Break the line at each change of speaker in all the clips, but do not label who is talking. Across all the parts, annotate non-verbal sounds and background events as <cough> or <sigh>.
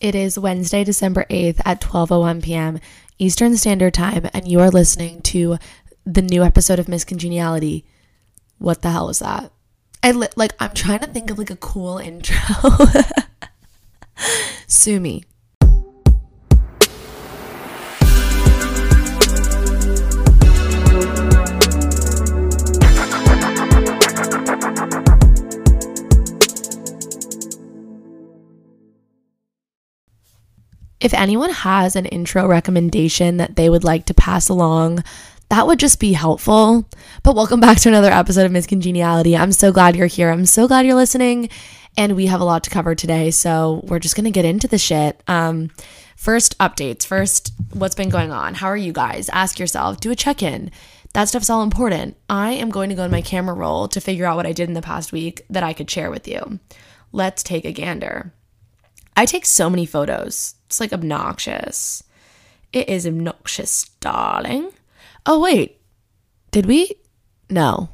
It is Wednesday, December 8th at 12:01 p.m. Eastern Standard Time and you are listening to the new episode of Miss Congeniality. What the hell is that? I li- like I'm trying to think of like a cool <laughs> intro. Sue me. If anyone has an intro recommendation that they would like to pass along, that would just be helpful. But welcome back to another episode of Miss Congeniality. I'm so glad you're here. I'm so glad you're listening. And we have a lot to cover today. So we're just going to get into the shit. Um, first, updates. First, what's been going on? How are you guys? Ask yourself, do a check in. That stuff's all important. I am going to go in my camera roll to figure out what I did in the past week that I could share with you. Let's take a gander. I take so many photos. It's like obnoxious. It is obnoxious, darling. Oh, wait. Did we? No.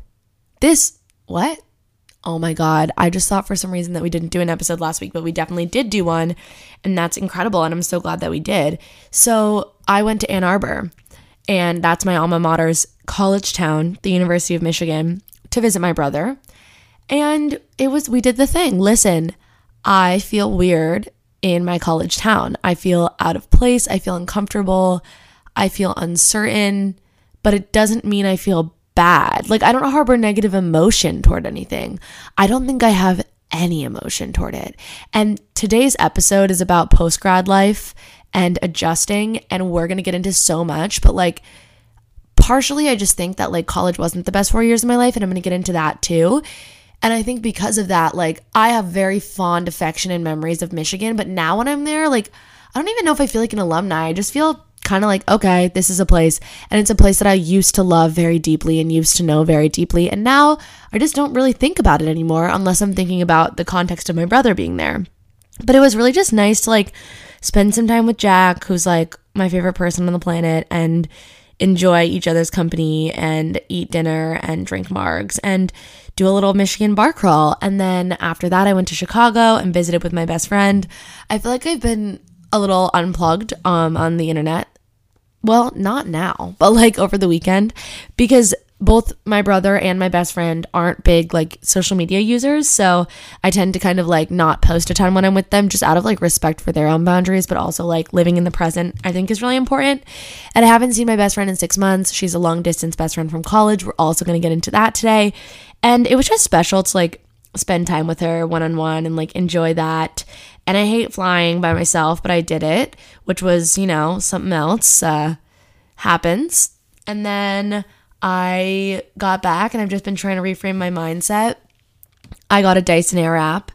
This, what? Oh my God. I just thought for some reason that we didn't do an episode last week, but we definitely did do one. And that's incredible. And I'm so glad that we did. So I went to Ann Arbor, and that's my alma mater's college town, the University of Michigan, to visit my brother. And it was, we did the thing. Listen, I feel weird in my college town. I feel out of place. I feel uncomfortable. I feel uncertain, but it doesn't mean I feel bad. Like, I don't harbor negative emotion toward anything. I don't think I have any emotion toward it. And today's episode is about post grad life and adjusting. And we're to get into so much, but like, partially, I just think that like college wasn't the best four years of my life. And I'm to get into that too. And I think because of that, like I have very fond affection and memories of Michigan. But now when I'm there, like I don't even know if I feel like an alumni. I just feel kind of like, okay, this is a place. And it's a place that I used to love very deeply and used to know very deeply. And now I just don't really think about it anymore unless I'm thinking about the context of my brother being there. But it was really just nice to like spend some time with Jack, who's like my favorite person on the planet, and enjoy each other's company and eat dinner and drink margs and do a little Michigan bar crawl. And then after that, I went to Chicago and visited with my best friend. I feel like I've been a little unplugged um, on the internet. Well, not now, but like over the weekend because both my brother and my best friend aren't big like social media users. So I tend to kind of like not post a ton when I'm with them just out of like respect for their own boundaries, but also like living in the present, I think is really important. And I haven't seen my best friend in six months. She's a long distance best friend from college. We're also going to get into that today. And it was just special to like spend time with her one on one and like enjoy that. And I hate flying by myself, but I did it, which was, you know, something else. Uh, happens. And then I got back and I've just been trying to reframe my mindset. I got a Dyson Airwrap.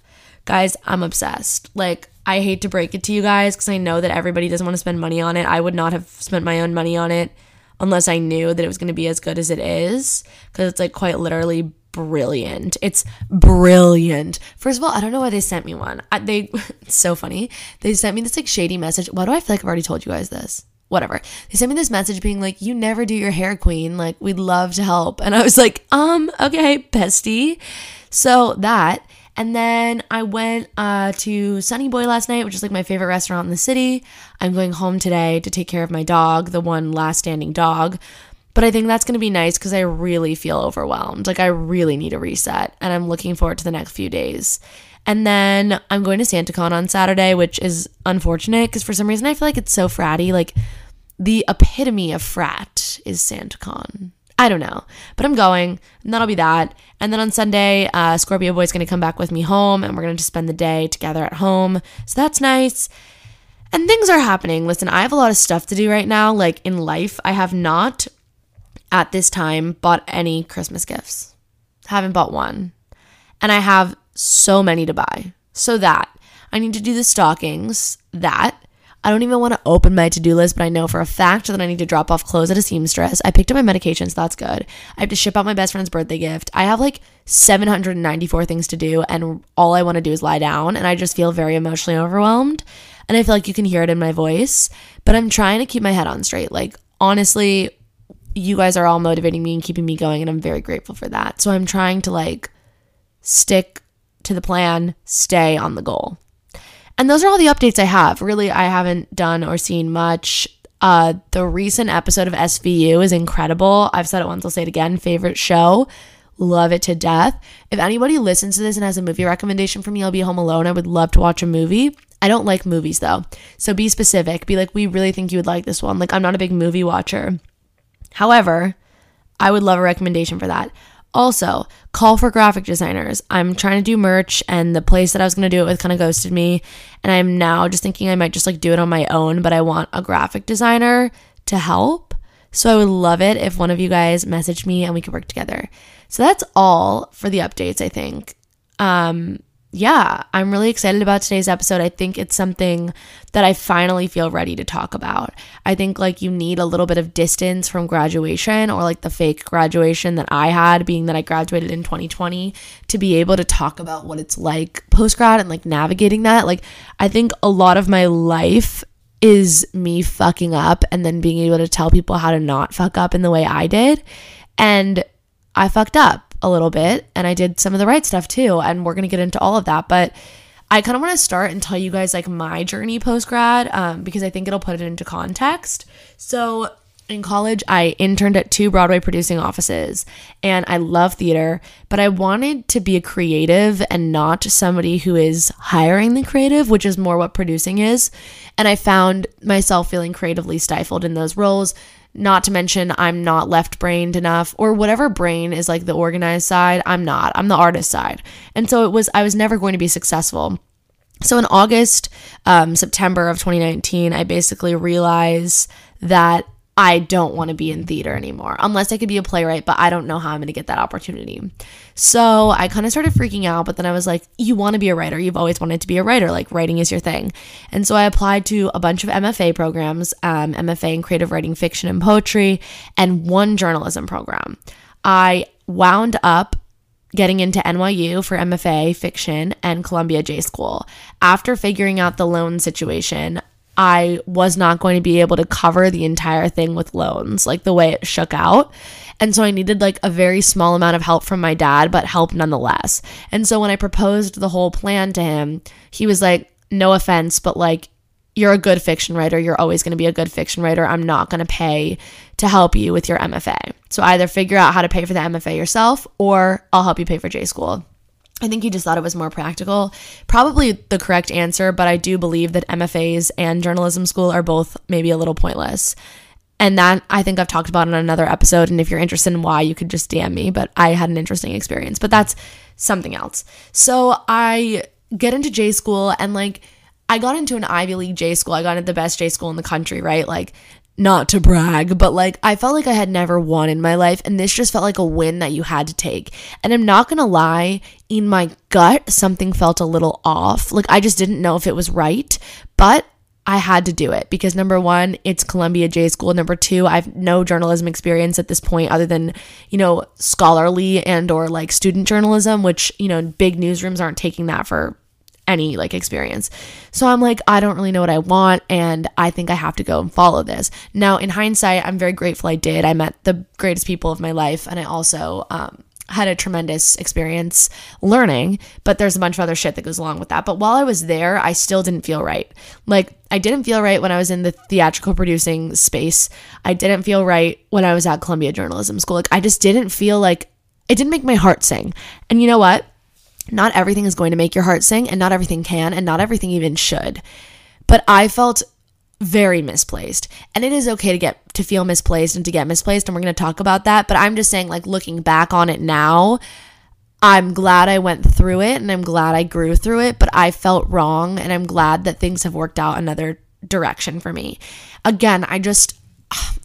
Guys, I'm obsessed. Like, I hate to break it to you guys because I know that everybody doesn't want to spend money on it. I would not have spent my own money on it unless I knew that it was going to be as good as it is because it's like quite literally brilliant. It's brilliant. First of all, I don't know why they sent me one. I, they <laughs> it's so funny. They sent me this like shady message. Why do I feel like I've already told you guys this? Whatever. They sent me this message being like, "You never do your hair, queen. Like, we'd love to help." And I was like, "Um, okay, bestie." So that, and then I went uh, to Sunny Boy last night, which is like my favorite restaurant in the city. I'm going home today to take care of my dog, the one last standing dog. But I think that's going to be nice because I really feel overwhelmed. Like, I really need a reset, and I'm looking forward to the next few days. And then I'm going to SantaCon on Saturday, which is unfortunate because for some reason I feel like it's so fratty. Like the epitome of frat is SantaCon. I don't know, but I'm going, and that'll be that. And then on Sunday, uh, Scorpio Boy's gonna come back with me home, and we're gonna spend the day together at home. So that's nice. And things are happening. Listen, I have a lot of stuff to do right now. Like in life, I have not at this time bought any Christmas gifts. Haven't bought one. And I have so many to buy. So that I need to do the stockings, that I don't even want to open my to do list, but I know for a fact that I need to drop off clothes at a seamstress. I picked up my medications, that's good. I have to ship out my best friend's birthday gift. I have like 794 things to do, and all I want to do is lie down, and I just feel very emotionally overwhelmed. And I feel like you can hear it in my voice, but I'm trying to keep my head on straight. Like, honestly, you guys are all motivating me and keeping me going, and I'm very grateful for that. So I'm trying to like stick to the plan, stay on the goal. And those are all the updates I have. Really, I haven't done or seen much. Uh, the recent episode of SVU is incredible. I've said it once, I'll say it again. Favorite show. Love it to death. If anybody listens to this and has a movie recommendation for me, I'll be home alone. I would love to watch a movie. I don't like movies though. So be specific. Be like, we really think you would like this one. Like, I'm not a big movie watcher. However, I would love a recommendation for that. Also, call for graphic designers. I'm trying to do merch, and the place that I was going to do it with kind of ghosted me. And I'm now just thinking I might just like do it on my own, but I want a graphic designer to help. So I would love it if one of you guys messaged me and we could work together. So that's all for the updates, I think. Um, yeah, I'm really excited about today's episode. I think it's something that I finally feel ready to talk about. I think like you need a little bit of distance from graduation or like the fake graduation that I had, being that I graduated in 2020, to be able to talk about what it's like post grad and like navigating that. Like, I think a lot of my life is me fucking up and then being able to tell people how to not fuck up in the way I did. And I fucked up a little bit and I did some of the right stuff too. And we're going to get into all of that. But I kind of want to start and tell you guys like my journey post grad um, because I think it'll put it into context. So, in college, I interned at two Broadway producing offices and I love theater, but I wanted to be a creative and not somebody who is hiring the creative, which is more what producing is. And I found myself feeling creatively stifled in those roles not to mention, I'm not left brained enough, or whatever brain is like the organized side. I'm not. I'm the artist side. And so it was, I was never going to be successful. So in August, um, September of 2019, I basically realized that I don't want to be in theater anymore unless I could be a playwright, but I don't know how I'm going to get that opportunity. So I kind of started freaking out, but then I was like, you want to be a writer. You've always wanted to be a writer. Like writing is your thing. And so I applied to a bunch of MFA programs, um, MFA in creative writing, fiction, and poetry, and one journalism program. I wound up getting into NYU for MFA fiction and Columbia J School. After figuring out the loan situation, I was not going to be able to cover the entire thing with loans, like the way it shook out. And so I needed like a very small amount of help from my dad, but help nonetheless. And so when I proposed the whole plan to him, he was like, no offense, but like, you're a good fiction writer. You're always going to be a good fiction writer. I'm not going to pay to help you with your MFA. So either figure out how to pay for the MFA yourself or I'll help you pay for J school. I think he just thought it was more practical. Probably the correct answer, but I do believe that MFAs and journalism school are both maybe a little pointless. And that I think I've talked about in another episode. And if you're interested in why, you could just DM me. But I had an interesting experience, but that's something else. So I get into J school and like, I got into an Ivy League J school. I got into the best J school in the country, right? Like, not to brag, but like I felt like I had never won in my life, and this just felt like a win that you had to take. And I'm not gonna lie, in my gut, something felt a little off. Like I just didn't know if it was right, but I had to do it because number one, it's Columbia J School. Number two, I've no journalism experience at this point other than, you know, scholarly and or like student journalism, which, you know, big newsrooms aren't taking that for any like experience. So I'm like, I don't really know what I want, and I think I have to go and follow this. Now, in hindsight, I'm very grateful I did. I met the greatest people of my life, and I also um, had a tremendous experience learning, but there's a bunch of other shit that goes along with that. But while I was there, I still didn't feel right. Like, I didn't feel right when I was in the theatrical producing space. I didn't feel right when I was at Columbia Journalism School. Like, I just didn't feel like it didn't make my heart sing. And you know what? Not everything is going to make your heart sing, and not everything can, and not everything even should. But I felt very misplaced. And it is okay to get to feel misplaced and to get misplaced and we're going to talk about that, but I'm just saying like looking back on it now, I'm glad I went through it and I'm glad I grew through it, but I felt wrong and I'm glad that things have worked out another direction for me. Again, I just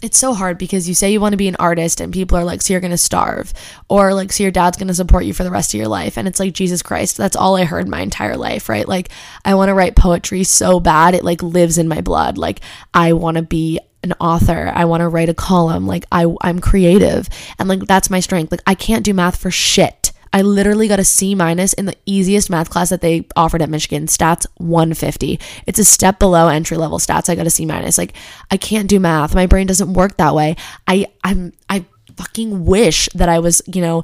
it's so hard because you say you want to be an artist and people are like so you're going to starve or like so your dad's going to support you for the rest of your life and it's like Jesus Christ that's all I heard my entire life right? Like I want to write poetry so bad it like lives in my blood. Like I want to be an author I want to write a column like I I'm creative and like that's my strength. Like I can't do math for shit I literally got a C minus in the easiest math class that they offered at Michigan, stats 150. It's a step below entry level stats. I got a C minus. Like I can't do math. My brain doesn't work that way. I I'm I fucking wish that I was, you know,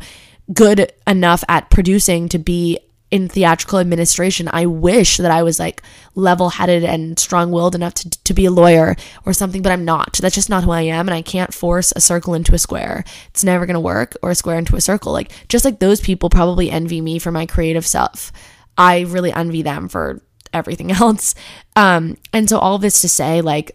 good enough at producing to be in theatrical administration. I wish that I was like level headed and strong willed enough to, to be a lawyer or something, but I'm not. That's just not who I am. And I can't force a circle into a square. It's never going to work or a square into a circle. Like, just like those people probably envy me for my creative self, I really envy them for everything <laughs> else. Um, and so, all this to say, like,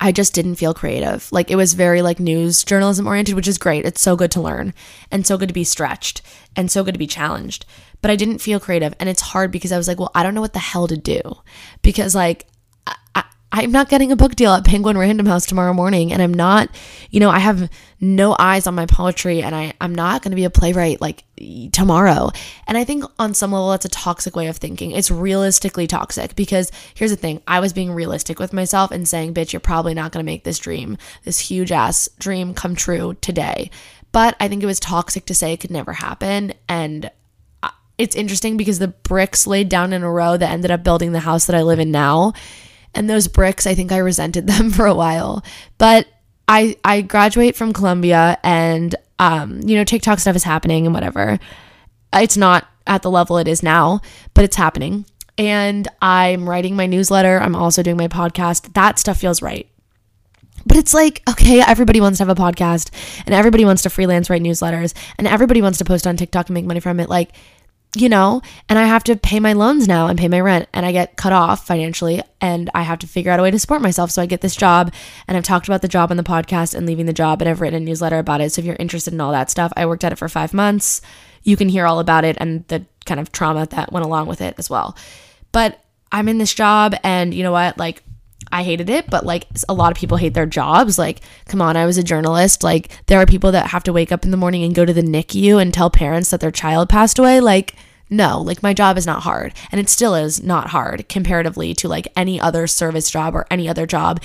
I just didn't feel creative. Like it was very like news journalism oriented, which is great. It's so good to learn and so good to be stretched and so good to be challenged. But I didn't feel creative. And it's hard because I was like, well, I don't know what the hell to do. Because like I'm not getting a book deal at Penguin Random House tomorrow morning. And I'm not, you know, I have no eyes on my poetry and I, I'm not going to be a playwright like tomorrow. And I think on some level, that's a toxic way of thinking. It's realistically toxic because here's the thing I was being realistic with myself and saying, bitch, you're probably not going to make this dream, this huge ass dream come true today. But I think it was toxic to say it could never happen. And it's interesting because the bricks laid down in a row that ended up building the house that I live in now and those bricks, I think I resented <laughs> them for a while. But I I graduate from Columbia and um, you know, TikTok stuff is happening and whatever. It's not at the level it is now, but it's happening. And I'm writing my newsletter. I'm also doing my podcast. That stuff feels right. But it's like, okay, everybody wants to have a podcast and everybody wants to freelance write newsletters and everybody wants to post on TikTok and make money from it. Like, you know, and I have to pay my loans now and pay my rent and I get cut off financially and I have to figure out a way to support myself. So I get this job and I've talked about the job on the podcast and leaving the job and I've written a newsletter about it. So if you're interested in all that stuff, I worked at it for five months. You can hear all about it and the kind of trauma that went along with it as well. But I'm in this job and you know what? Like, I hated it, but like a lot of people hate their jobs. Like, come on, I was a journalist. Like, there are people that have to wake up in the morning and go to the NICU and tell parents that their child passed away. Like, no, like my job is not hard. And it still is not hard comparatively to like any other service job or any other job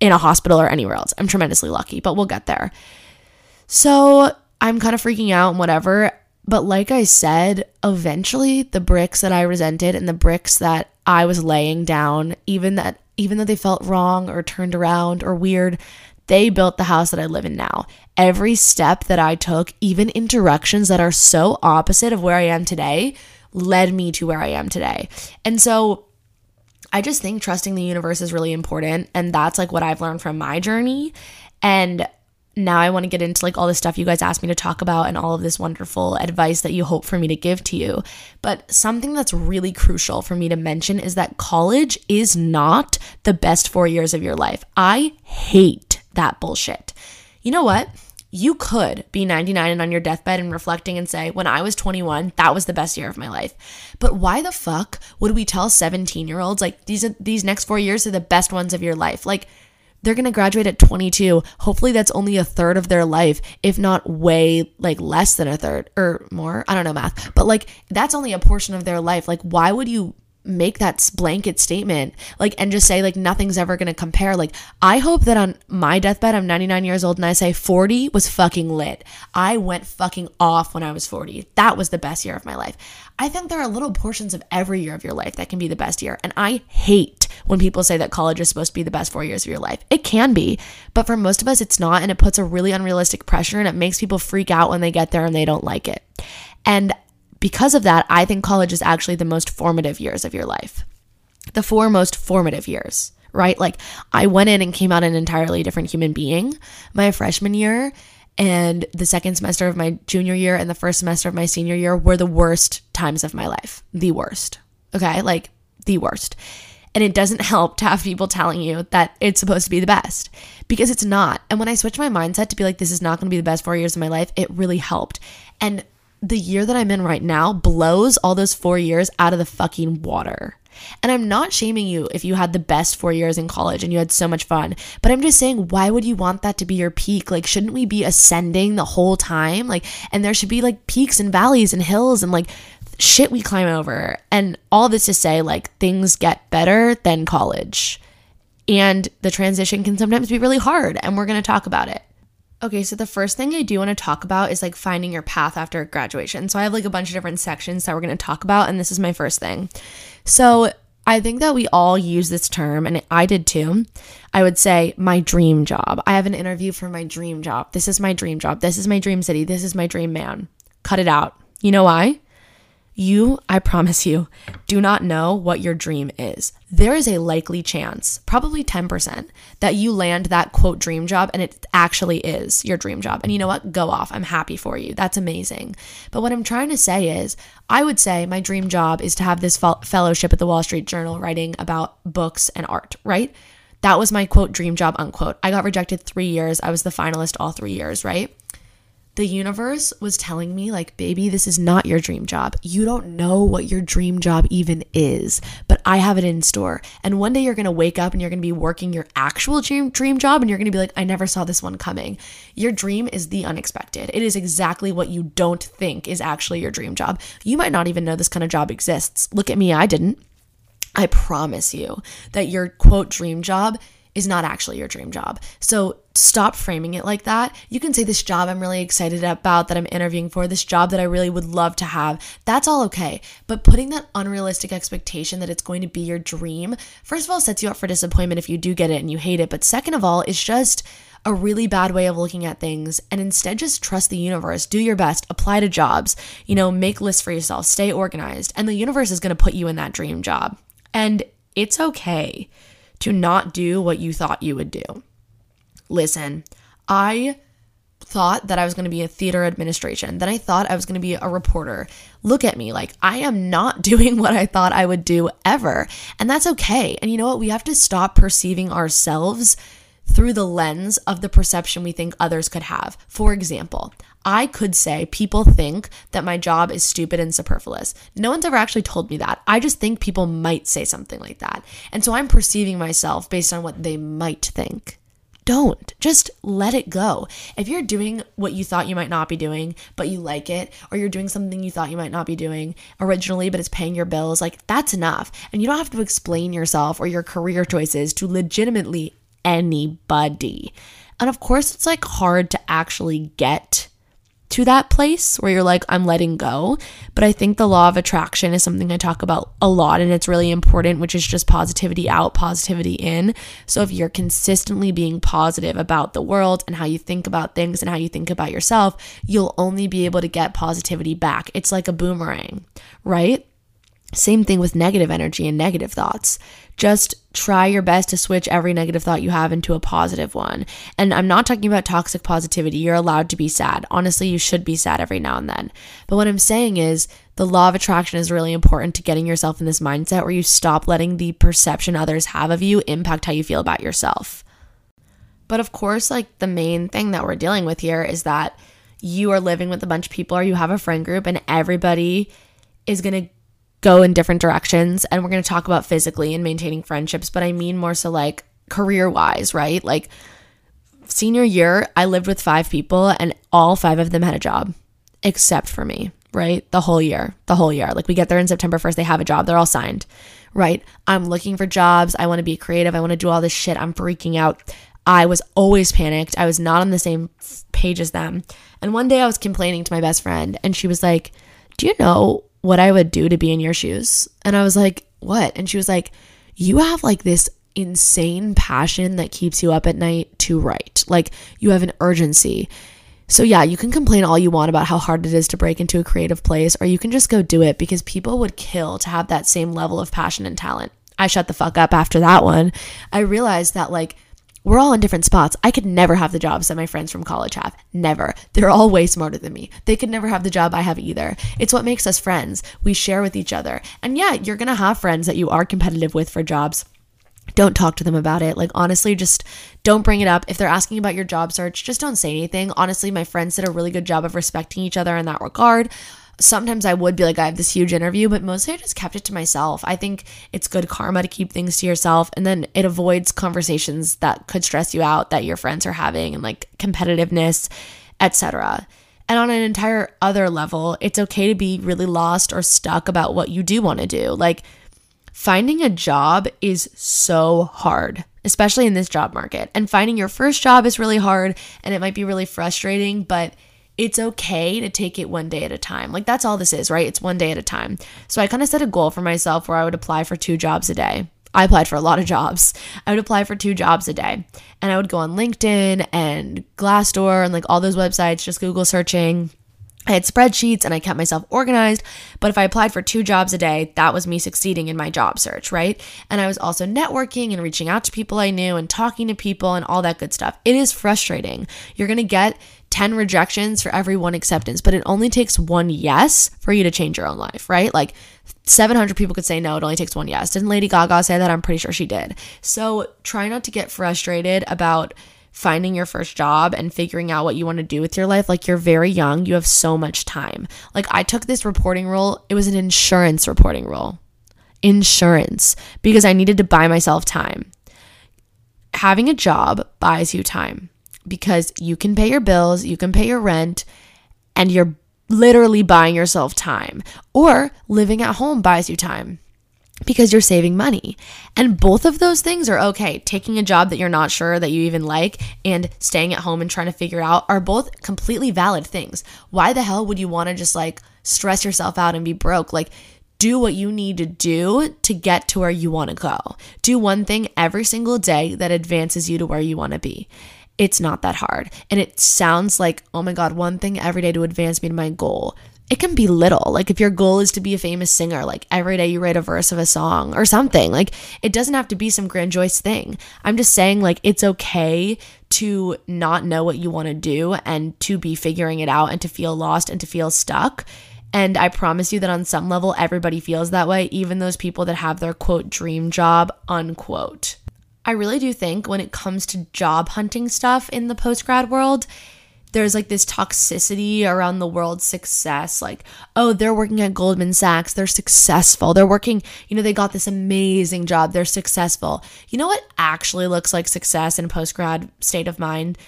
in a hospital or anywhere else. I'm tremendously lucky, but we'll get there. So I'm kind of freaking out and whatever. But like I said, eventually the bricks that I resented and the bricks that I was laying down, even that even though they felt wrong or turned around or weird, they built the house that I live in now. Every step that I took, even in directions that are so opposite of where I am today, led me to where I am today. And so I just think trusting the universe is really important. And that's like what I've learned from my journey. And now I want to get into like all the stuff you guys asked me to talk about and all of this wonderful advice that you hope for me to give to you. But something that's really crucial for me to mention is that college is not the best 4 years of your life. I hate that bullshit. You know what? You could be 99 and on your deathbed and reflecting and say, when I was 21, that was the best year of my life. But why the fuck would we tell 17 year olds, like, these, are, these next four years are the best ones of your life? Like, they're going to graduate at 22. Hopefully that's only a third of their life, if not way like less than a third or more. I don't know math, but like that's only a portion of their life. Like why would you make that blanket statement like and just say like nothing's ever going to compare. Like i hope that on my deathbed i'm 99 years old and i say 40 was fucking lit. I went fucking off when i was 40 that was the best year of my life. I think there are little portions of every year of your life that can be the best year and i hate when people say that college is supposed to be the best four years of your life. It can be but for most of us it's not and it puts a really unrealistic pressure and it makes people freak out when they get there and they don't like it. And because of that, I think college is actually the most formative years of your life. The four most formative years, right? Like I went in and came out an entirely different human being my freshman year and the second semester of my junior year and the first semester of my senior year were the worst times of my life. The worst. Okay? Like the worst. And it doesn't <laughs> help to have people telling you that it's supposed to be the best because it's not. And when I switched my mindset to be like, this is not going to be the best four years of my life, it really helped. And the year that I'm in right now blows all those four years out of the fucking water. And I'm not shaming you if you had the best four years in college and you had so much fun, but I'm just saying, why would you want that to be your peak? Like, shouldn't we be ascending the whole time? Like, and there should be like peaks and valleys and hills and like shit we climb over. And all this to say, like, things get better than college. And the transition can sometimes be really hard, and we're gonna talk about it. Okay, so the first thing I do want to talk about is like finding your path after graduation. So I have like a bunch of different sections that we're going to talk about, and this is my first thing. So I think that we all use this term, and I did too. I would say my dream job. I have an interview for my dream job. This is my dream job. This is my dream city. This is my dream man. Cut it out. You know why? You, I promise you, do not know what your dream is. There is a likely chance, probably 10%, that you land that quote dream job and it actually is your dream job. And you know what? Go off. I'm happy for you. That's amazing. But what I'm trying to say is, I would say my dream job is to have this fellowship at the Wall Street Journal writing about books and art, right? That was my quote dream job, unquote. I got rejected three years. I was the finalist all three years, right? The universe was telling me, like, baby, this is not your dream job. You don't know what your dream job even is, but I have it in store. And one day you're gonna wake up and you're gonna be working your actual dream, dream job and you're gonna be like, I never saw this one coming. Your dream is the unexpected. It is exactly what you don't think is actually your dream job. You might not even know this kind of job exists. Look at me, I didn't. I promise you that your quote dream job is not actually your dream job. So stop framing it like that. You can say, This job I'm really excited about that I'm interviewing for, this job that I really would love to have. That's all okay. But putting that unrealistic expectation that it's going to be your dream, first of all, sets you up for disappointment if you do get it and you hate it. But second of all, it's just a really bad way of looking at things and instead just trust the universe. Do your best, apply to jobs, you know, make lists for yourself, stay organized, and the universe is going to put you in that dream job. And it's okay to not do what you thought you would do. Listen, I thought that I was going to be a theater administration. Then I thought I was going to be a reporter. Look at me. Like, I am not <laughs> doing what I thought I would do ever. And that's okay. And you know what? We have to stop perceiving ourselves through the lens of the perception we think others could have. For example, I could say people think that my job is stupid and superfluous. No one's ever actually told me that. I just think people might say something like that. And so I'm perceiving myself based on what they might think. Don't. Just let it go. If you're doing what you thought you might not be doing, but you like it, or you're doing something you thought you might not be doing originally, but it's paying your bills, like that's enough. And you don't have to explain yourself or your career choices to legitimately anybody. And of course, it's like hard to actually get to that place where you're like, I'm letting go. But I think the law of attraction is something I talk about a lot and it's really important, which is just positivity out, positivity in. So if you're consistently being positive about the world and how you think about things and how you think about yourself, you'll only be able to get positivity back. It's like a boomerang, right? Same thing with negative energy and negative thoughts. Just try your best to switch every negative thought you have into a positive one. And I'm not talking about toxic positivity. You're allowed to be sad. Honestly, you should be sad every now and then. But what I'm saying is the law of attraction is really important to getting yourself in this mindset where you stop letting the perception others have of you impact how you feel about yourself. But of course, like the main thing that we're dealing with here is that you are living with a bunch of people or you have a friend group and everybody is going to go in different directions and we're going to talk about physically and maintaining friendships, but I mean more so like career wise, right? Like senior year, I lived with five people and all five of them had a job except for me, right? The whole year, the whole year. Like we get there in September 1st, they have a job, they're all signed, right? I'm looking for jobs. I want to be creative. I want to do all this shit. I'm freaking out. I was always panicked. I was not on the same page as them. And one day I was complaining to my best friend and she was like, Do you know what I would do to be in your shoes. And I was like, what? And she was like, you have like this insane passion that keeps you up at night to write. Like you have an urgency. So, yeah, you can complain all you want about how hard it is to break into a creative place, or you can just go do it because people would kill to have that same level of passion and talent. I shut the fuck up after that one. I realized that, like, we're all in different spots. I could never have the jobs that my friends from college have. Never. They're all way smarter than me. They could never have the job I have either. It's what makes us friends. We share with each other. And yeah, you're going to have friends that you are competitive with for jobs. Don't talk to them about it. Like, honestly, just don't bring it up. If they're asking about your job search, just don't say anything. Honestly, my friends did a really good job of respecting each other in that regard sometimes I would be like, I have this huge interview, but mostly I just kept it to myself. I think it's good karma to keep things to yourself, and then it avoids conversations that could stress you out that your friends are having and like competitiveness, etc. And on an entire other level, it's okay to be really lost or stuck about what you do want to do. Like finding a job is so hard, especially in this job market. And finding your first job is really hard and it might be really frustrating, but it's okay to take it one day at a time. Like that's all this is, right? It's one day at a time. So I kind of set a goal for myself where I would apply for two jobs a day. I applied for a lot of jobs. I would apply for two jobs a day. And I would go on LinkedIn and Glassdoor and like all those websites, just Google searching I had spreadsheets and I kept myself organized. But if I applied for two jobs a day, that was me succeeding in my job search, right? And I was also networking and reaching out to people I knew and talking to people and all that good stuff. It is frustrating. You're going to get 10 rejections for every one acceptance, but it only takes one yes for you to change your own life, right? Like 700 people could say no, it only takes one yes. Didn't Lady Gaga say that? I'm pretty sure she did. So try not to get frustrated about finding your first job and figuring out what you want to do with your life. Like you're very young, you have so much time. Like I took this reporting role, it was an insurance reporting role. Insurance, because I needed to buy myself time. Having a job buys you time because you can pay your bills, you can pay your rent, and you're literally buying yourself time. Or living at home buys you time because you're saving money. And both of those things are okay. Taking a job that you're not sure that you even like and staying at home and trying to figure out are both completely valid things. Why the hell would you want to just like stress yourself out and be broke? Like, do what you need to do to get to where you want to go. Do one thing every single day that advances you to where you want to be. It's not that hard. And it sounds like, oh my God, one thing every day to advance me to my goal it can be little. Like if your goal is to be a famous singer, like every day you write a verse of a song or something. Like it doesn't have to be some grandiose thing. I'm just saying like it's okay to not know what you want to do and to be figuring it out and to feel lost and to feel stuck. And I promise you that on some level everybody feels that way, even those people that have their quote dream job, unquote. I really do think when it comes to job hunting stuff in the post grad world, there's like this toxicity around the world's success. Like, oh, they're working at Goldman Sachs. They're successful. They're working, you know, they got this amazing job. They're successful. You know what actually looks like success in post grad state of mind?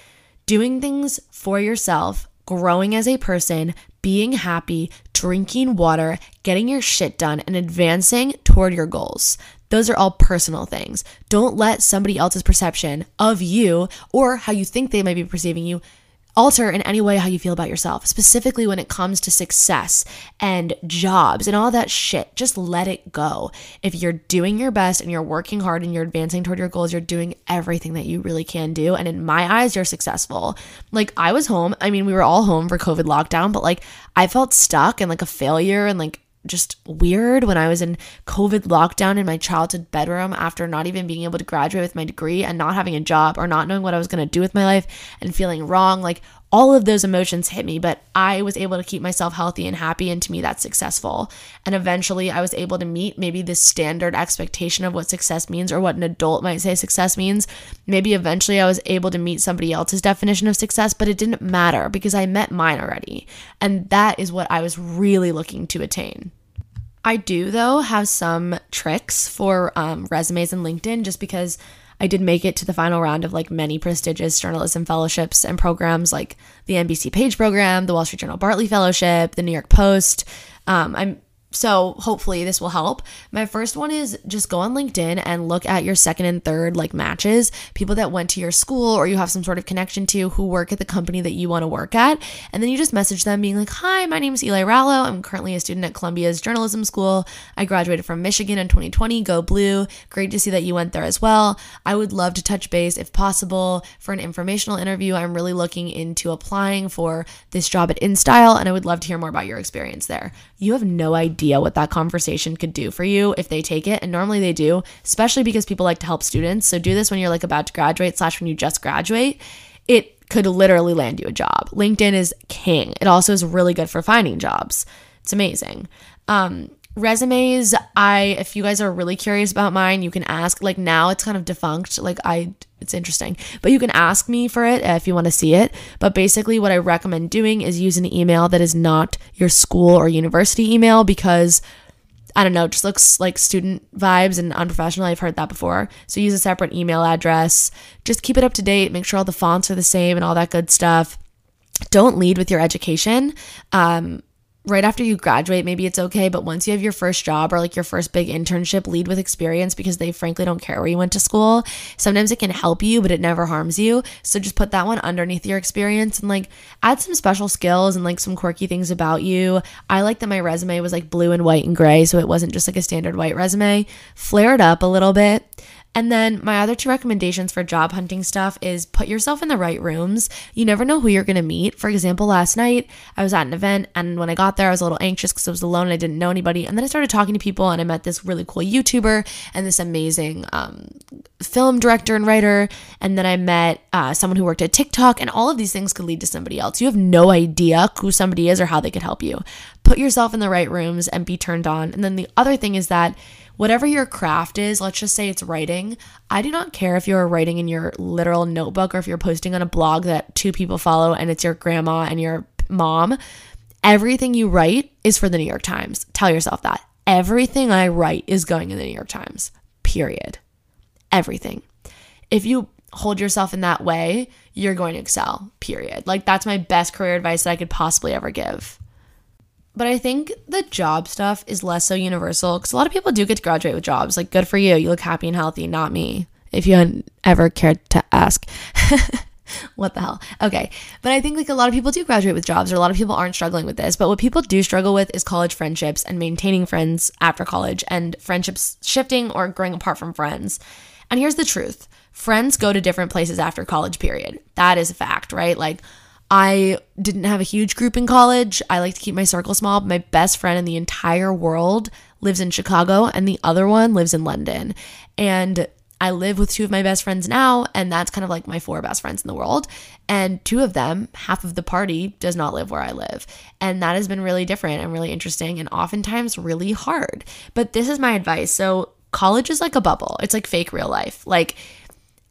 Doing things for yourself, growing as a person, being happy, drinking water, getting your shit done, and advancing toward your goals. Those are all personal things. Don't let somebody else's perception of you or how you think they might be perceiving you alter in any way how you feel about yourself, specifically when it comes to success and jobs and all that shit. Just let it go. If you're doing your best and you're working hard and you're advancing toward your goals, you're doing everything that you really can do. And in my eyes, you're successful. Like, I was home. I mean, we were all home for COVID lockdown, but like, I felt stuck and like a failure and like, just weird when I was in COVID lockdown in my childhood bedroom after not even being able to graduate with my degree and not having a job or not knowing what I was going to do with my life and feeling wrong. Like all of those emotions hit me, but I was able to keep myself healthy and happy. And to me, that's successful. And eventually, I was able to meet maybe this standard expectation of what success means or what an adult might say success means. Maybe eventually, I was able to meet somebody else's definition of success, but it didn't matter because I met mine already. And that is what I was really looking to attain. I do, though, have some tricks for um, resumes and LinkedIn just because I did make it to the final round of like many prestigious journalism fellowships and programs like the NBC Page program, the Wall Street Journal Bartley Fellowship, the New York Post. Um, I'm so hopefully this will help. My first one is just go on LinkedIn and look at your second and third like matches, people that went to your school or you have some sort of connection to who work at the company that you want to work at. And then you just message them being like, "Hi, my name is Eli Rallo. I'm currently a student at Columbia's journalism school. I graduated from Michigan in 2020. Go Blue. Great to see that you went there as well. I would love to touch base if possible for an informational interview. I'm really looking into applying for this job at InStyle and I would love to hear more about your experience there." You have no idea idea what that conversation could do for you if they take it. And normally they do, especially because people like to help students. So do this when you're like about to graduate, slash, when you just graduate. It could literally land you a job. LinkedIn is king. It also is really good for finding jobs. It's amazing. Um, resumes i if you guys are really curious about mine you can ask like now it's kind of defunct like i it's interesting but you can ask me for it if you want to see it but basically what i recommend doing is use an email that is not your school or university email because i don't know it just looks like student vibes and unprofessional i've heard that before so use a separate email address just keep it up to date make sure all the fonts are the same and all that good stuff. Don't lead with your education um, right after you graduate, maybe it's okay. But once you have your first job or like your first big internship, lead with experience because they frankly don't care where you went to school. Sometimes it can help you, but it never harms you. So just put that one underneath your experience and like add some special skills and like some quirky things about you. I like that my resume was like blue and white and gray. So it wasn't just like a standard white resume. Flare it up a little bit. And then my other two recommendations for job hunting stuff is put yourself in the right rooms. You never know who you're going to meet. For example, last night I was at an event and when I got there, I was a little anxious because I was alone and I didn't know anybody. And then I started talking to people and I met this really cool YouTuber and this amazing um, film director and writer. And then I met uh, someone who worked at TikTok. And all of these things could lead to somebody else. You have no idea who somebody is or how they could help you. Put yourself in the right rooms and be turned on. And then the other thing is that whatever your craft is, let's just say it's writing. I do not care if you're writing in your literal notebook or if you're posting on a blog that two people follow and it's your grandma and your mom. Everything you write is for the New York Times. Tell yourself that. Everything I write is going in the New York Times, period. Everything. If you hold yourself in that way, you're going to excel, period. Like, that's my best career advice that I could possibly ever give. But I think the job stuff is less so universal because a lot of people do get to graduate with jobs. Like, good for you. You look happy and healthy, not me. If you ever cared to ask. <laughs> what the hell? Okay. But I think like a lot of people do graduate with jobs, or a lot of people aren't struggling with this. But what people do struggle with is college friendships and maintaining friends after college and friendships shifting or growing apart from friends. And here's the truth friends go to different places after college, period. That is a fact, right? Like, I didn't have a huge group in college. I like to keep my circle small. My best friend in the entire world lives in Chicago, and the other one lives in London. And I live with two of my best friends now, and that's kind of like my four best friends in the world. And two of them, half of the party, does not live where I live. And that has been really different and really interesting and oftentimes really hard. But this is my advice. So, college is like a bubble, it's like fake real life. Like,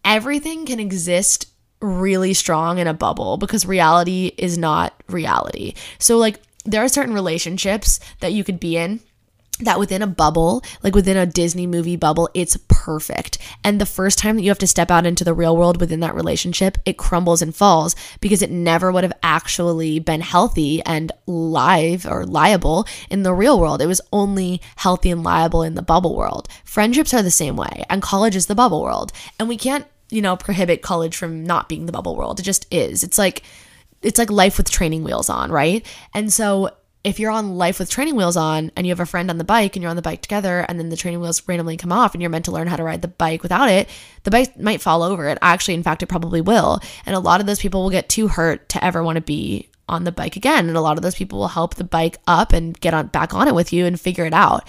everything can exist really strong in a bubble because reality is not reality. So, like, there are certain relationships that you could be in that within a bubble, like within a Disney movie bubble, it's perfect. And the first time that you have to step out into the real world within that relationship, it crumbles and falls because it never would have actually been healthy and live or liable in the real world. It was only healthy and liable in the bubble world. Friendships are the same way, and college is the bubble world. And we can't you know, prohibit college from not being the bubble world. It just is. It's like it's like life with training wheels on, right? And so if you're on life with training wheels on and you have a friend on the bike and you're on the bike together and then the training wheels randomly come off and you're meant to learn how to ride the bike without it, the bike might fall over. It actually, in fact, it probably will. And a lot of those people will get too hurt to ever want to be on the bike again. And a lot of those people will help the bike up and get on back on it with you and figure it out.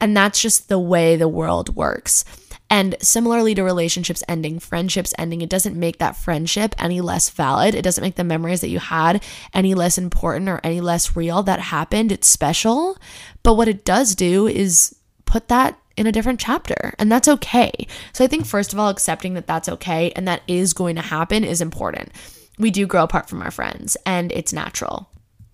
And that's just the way the world works. And similarly to relationships ending, friendships ending, it doesn't make that friendship any less valid. It doesn't make the memories that you had any less important or any less real that happened. It's special. But what it does do is put that in a different chapter, and that's okay. So I think, first of all, accepting that that's okay and that is going to happen is important. We do grow apart from our friends, and it's natural.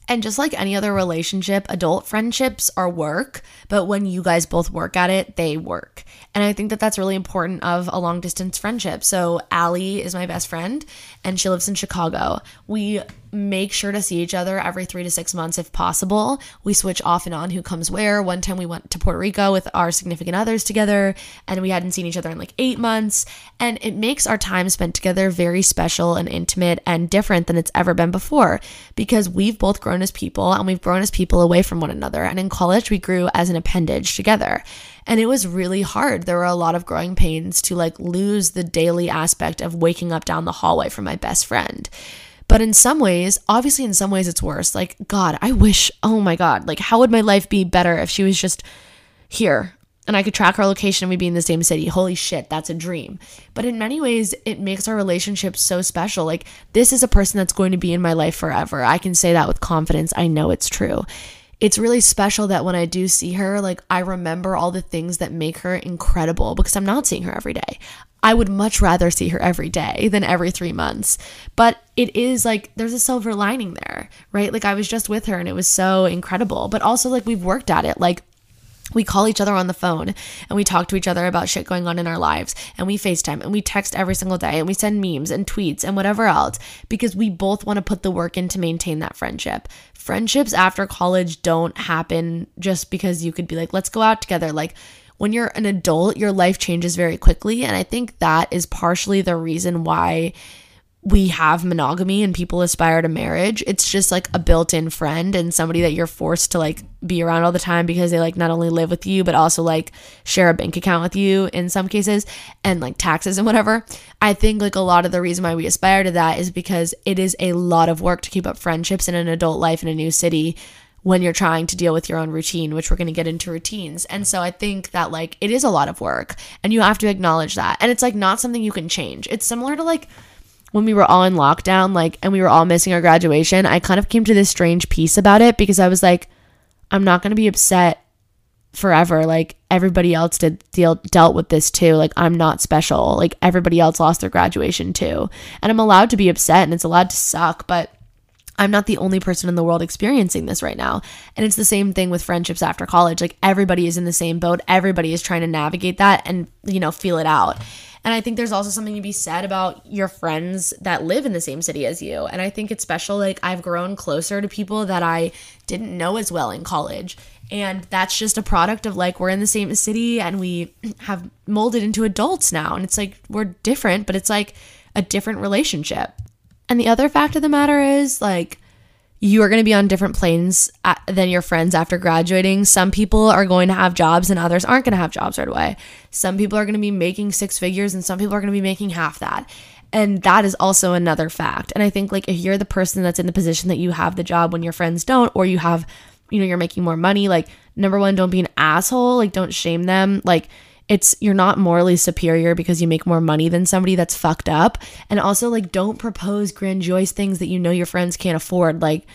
And just like any other relationship, adult friendships are work, but when you guys both work at it, they work. And I think that that's really important of a long distance friendship. So, Allie is my best friend and she lives in Chicago. We make sure to see each other every three to six months if possible. We switch off and on who comes where. One time we went to Puerto Rico with our significant others together, and we hadn't seen each other in like eight months. And it makes our time spent together very special and intimate and different than it's ever been before because we've both grown as people and we've grown as people away from one another. And in college, we grew as an appendage together. And it was really hard. There were a lot of growing pains to like lose the daily aspect of waking up down the hallway from my best friend. But in some ways, obviously, in some ways, it's worse. Like, God, I wish, oh my God, like, how would my life be better if she was just here and I could track her location and we'd be in the same city? Holy shit, that's a dream. But in many ways, it makes our relationship so special. Like, this is a person that's going to be in my life forever. I can say that with confidence. I know it's true it's really special that when I do see her, like I remember all the things that make her incredible because I'm not seeing her every day. I would much rather see her every day than every three months. But it is like there's a silver lining there, right? Like I was just with her and it was so incredible. But also, like, we've worked at it. Like, we call each other on the phone and we talk to each other about shit going on in our lives and we FaceTime and we text every single day and we send memes and tweets and whatever else because we both want to put the work in to maintain that friendship. Friendships after college don't happen just because you could be like, let's go out together. Like, when you're an adult, your life changes very quickly. And I think that is partially the reason why we have monogamy and people aspire to marriage. It's just like a built in friend and somebody that you're forced to like be around all the time because they like not only live with you, but also like share a bank account with you in some cases and like taxes and whatever. I think like a lot of the reason why we aspire to that is because it is a lot of work to keep up friendships in an adult life in a new city when you're trying to deal with your own routine, which we're going to get into routines. And so I think that like it is a lot of work and you have to acknowledge that. And it's like not something you can change. It's similar to like, when we were all in lockdown, like, and we were all missing our graduation, I kind of came to this strange peace about it because I was like, I'm not going to be upset forever. Like, everybody else did deal, dealt with this too. Like, I'm not special. Like, everybody else lost their graduation too. And I'm allowed to be upset and it's allowed to suck, but I'm not the only person in the world experiencing this right now. And it's the same thing with friendships after college. Like everybody is in the same boat. Everybody is trying to navigate that and, you know, feel it out. And I think there's also something to be said about your friends that live in the same city as you. And I think it's special. Like, I've grown closer to people that I didn't know as well in college. And that's just a product of like, we're in the same city and we have molded into adults now. And it's like, we're different, but it's like a different relationship. And the other fact of the matter is, like, you are going to be on different planes at, than your friends after graduating. Some people are going to have jobs and others aren't going to have jobs right away. Some people are going to be making six figures and some people are going to be making half that. And that is also another fact. And I think like if you're the person that's in the position that you have the job when your friends don't or you have you know you're making more money, like number 1 don't be an asshole, like don't shame them. Like it's you're not morally superior because you make more money than somebody that's fucked up. And also like don't propose grandiose things that you know your friends can't afford. Like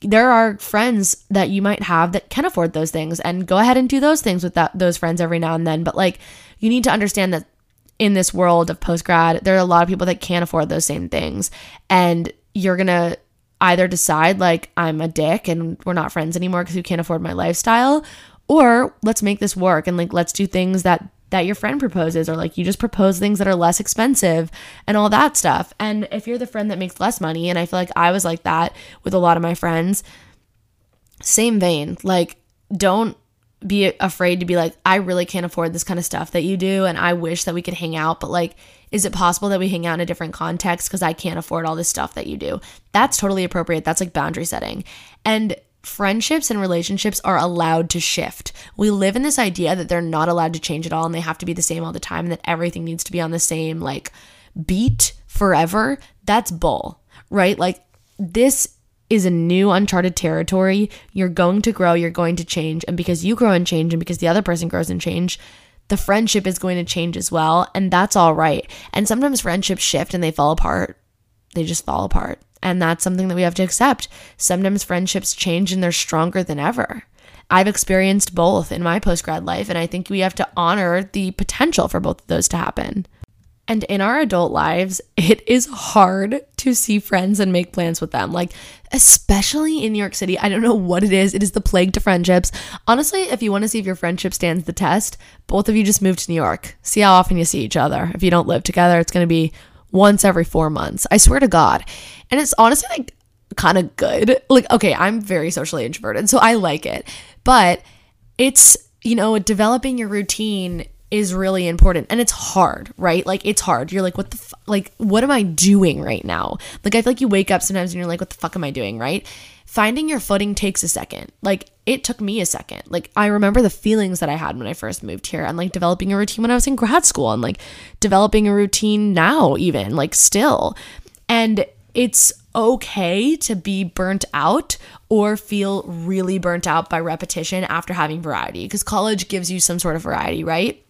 there are friends that you might have that can afford those things and go ahead and do those things with that those friends every now and then. But like you need to understand that in this world of post grad, there are a lot of people that can't afford those same things. And you're gonna either decide like I'm a dick and we're not friends anymore because you can't afford my lifestyle, or let's make this work and like let's do things that that your friend proposes or like you just propose things that are less expensive and all that stuff. And if you're the friend that makes less money and I feel like I was like that with a lot of my friends, same vein, like don't be afraid to be like I really can't afford this kind of stuff that you do and I wish that we could hang out, but like is it possible that we hang out in a different context because I can't afford all this stuff that you do? That's totally appropriate. That's like boundary setting. And friendships and relationships are allowed to shift. We live in this idea that they're not allowed to change at all and they have to be the same all the time and that everything needs to be on the same like beat forever. That's bull, right? Like this is a new uncharted territory. You're going to grow, you're going to change, and because you grow and change and because the other person grows and change, the friendship is going to change as well, and that's all right. And sometimes friendships shift and they fall apart. They just fall apart. And that's something that we have to accept. Sometimes friendships change and they're stronger than ever. I've experienced both in my post grad life, and I think we have to honor the potential for both of those to happen. And in our adult lives, it is hard to see friends and make plans with them. Like, especially in New York City, I don't know what it is. It is the plague to friendships. Honestly, if you want to see if your friendship stands the test, both of you just move to New York. See how often you see each other. If you don't live together, it's going to be once every four months. I swear to God. And it's honestly like kind of good. Like, okay, I'm very socially introverted, so I like it. But it's, you know, developing your routine is really important and it's hard, right? Like it's hard. You're like, what the fuck? Like, what am I doing right now? Like, I feel like you wake up sometimes and you're like, what the fuck am I doing, right? Finding your footing takes a second. Like, it took me a second. Like, I remember the feelings that I had when I first moved here and like developing a routine when I was in grad school and like developing a routine now, even like still. And it's okay to be burnt out or feel really burnt out by repetition after having variety because college gives you some sort of variety, right?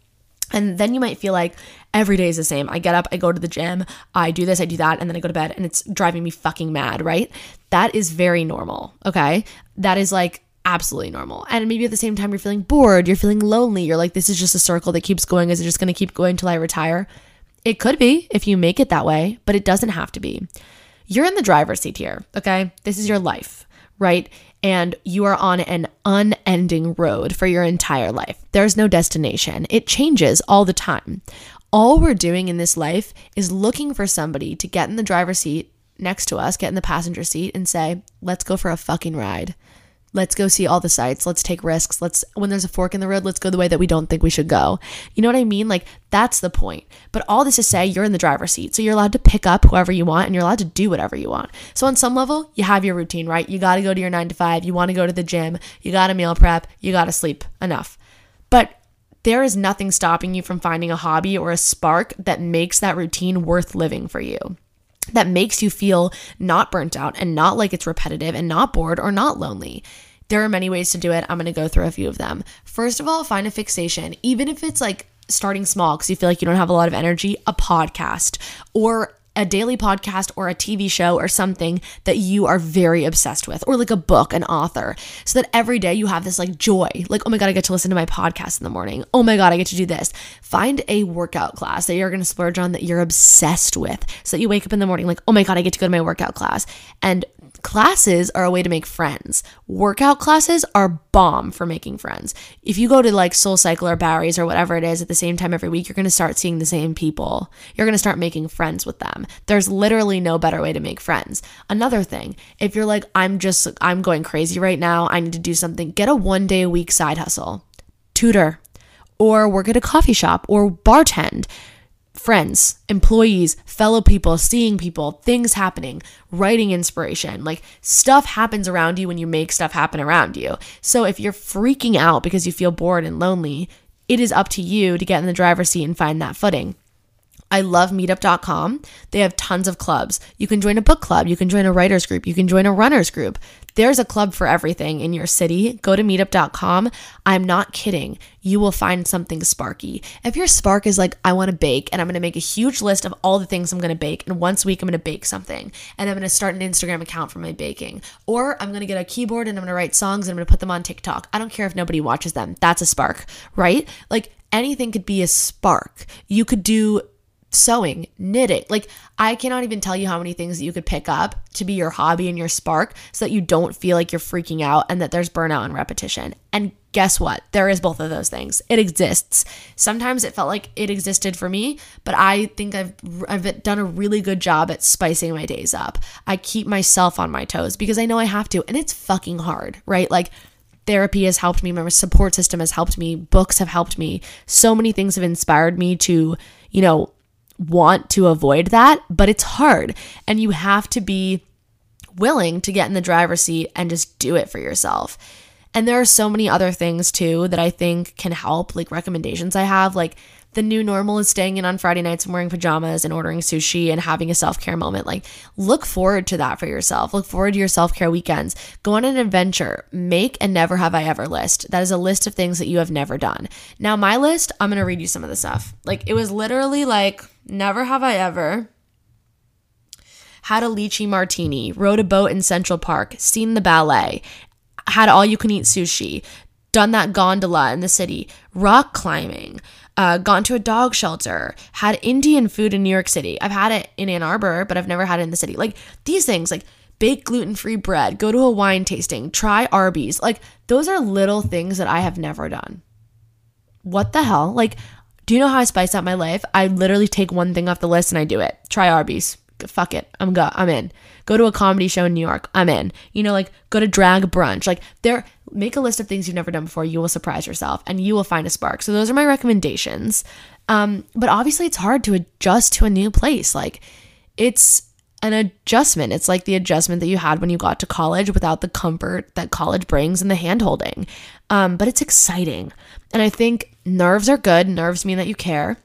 And then you might feel like every day is the same. I get up, I go to the gym, I do this, I do that, and then I go to bed, and it's driving me fucking mad, right? That is very normal, okay? That is like absolutely normal. And maybe at the same time, you're feeling bored, you're feeling lonely, you're like, this is just a circle that keeps going. Is it just gonna keep going until I retire? It could be if you make it that way, but it doesn't have to be. You're in the driver's seat here, okay? This is your life, right? And you are on an unending road for your entire life. There's no destination, it changes all the time. All we're doing in this life is looking for somebody to get in the driver's seat next to us, get in the passenger seat, and say, let's go for a fucking ride Let's go see all the sights. Let's take risks. Let's, when there's a fork in the road, let's go the way that we don't think we should go. You know what I mean? Like, that's the point. But all this to say, you're in the driver's seat. So you're allowed to pick up whoever you want and you're allowed to do whatever you want. So on some level, you have your routine, right? You got to go to your nine to five. You want to go to the gym. You got to meal prep. You got to sleep enough. But there is nothing stopping you from finding a hobby or a spark that makes that routine worth living for you. That makes you feel not burnt out and not like it's repetitive and not bored or not lonely. There are many ways to do it. I'm going to go through a few of them. First of all, find a fixation, even if it's like starting small because you feel like you don't have a lot of energy, a podcast or a daily podcast or a TV show or something that you are very obsessed with, or like a book, an author, so that every day you have this like joy. Like, oh my God, I get to listen to my podcast in the morning. Oh my God, I get to do this. Find a workout class that you're going to splurge on that you're obsessed with, so that you wake up in the morning like, oh my God, I get to go to my workout class. And classes are a way to make friends. Workout classes are bomb for making friends. If you go to like Soul Cycle or Barry's or whatever it is at the same time every week, you're going to start seeing the same people. You're going to start making friends with them. There's literally no better way to make friends. Another thing, if you're like, I'm just, I'm going crazy right now, I need to do something, get a one day a week side hustle, tutor, or work at a coffee shop or bartend friends, employees, fellow people, seeing people, things happening, writing inspiration. Like stuff happens around you when you make stuff happen around you. So if you're freaking out because you feel bored and lonely, it is up to you to get in the driver's seat and find that footing. I love meetup.com. They have tons of clubs. You can join a book club, you can join a writer's group, you can join a runner's group. There's a club for everything in your city. Go to meetup.com. I'm not kidding. You will find something sparky. If your spark is like, I want to bake and I'm going to make a huge list of all the things I'm going to bake, and once a week I'm going to bake something, and I'm going to start an Instagram account for my baking, or I'm going to get a keyboard and I'm going to write songs and I'm going to put them on TikTok. I don't care if nobody watches them. That's a spark, right? Like anything could be a spark. You could do sewing, knitting. Like, I cannot even tell you how many things that you could pick up to be your hobby and your spark so that you don't feel like you're freaking out and that there's burnout and repetition. And guess what? There is both of those things. It exists. Sometimes it felt like it existed for me, but I think I've I've done a really good job at spicing my days up. I keep myself on my toes because I know I have to, and it's fucking hard, right? Like therapy has helped me, my support system has helped me, books have helped me. So many things have inspired me to, you know, want to avoid that, but it's hard. And you have to be willing to get in the driver's seat and just do it for yourself. And there are so many other things too that I think can help, like recommendations I have. Like the new normal is staying in on Friday nights and wearing pajamas and ordering sushi and having a self care moment. Like, look forward to that for yourself. Look forward to your self care weekends. Go on an adventure. Make a never have I ever list. That is a list of things that you have never done. Now, my list, I'm going to read you some of the stuff. Like, it was literally like, never have I ever had a lychee martini, rode a boat in Central Park, seen the ballet, had all you can eat sushi, done that gondola in the city, rock climbing, uh, gone to a dog shelter, had Indian food in New York City. I've had it in Ann Arbor, but I've never had it in the city. Like these things, like bake gluten free bread, go to a wine tasting, try Arby's. Like those are little things that I have never done. What the hell? Like, do you know how I spice up my life? I literally take one thing off the list and I do it. Try Arby's. Fuck it. I'm go. I'm in. Go to a comedy show in New York. I'm in. You know, like go to drag brunch. Like there make a list of things you've never done before. You will surprise yourself and you will find a spark. So those are my recommendations. Um, but obviously it's hard to adjust to a new place. Like it's an adjustment. It's like the adjustment that you had when you got to college without the comfort that college brings and the handholding. Um, but it's exciting. And I think nerves are good. Nerves mean that you care.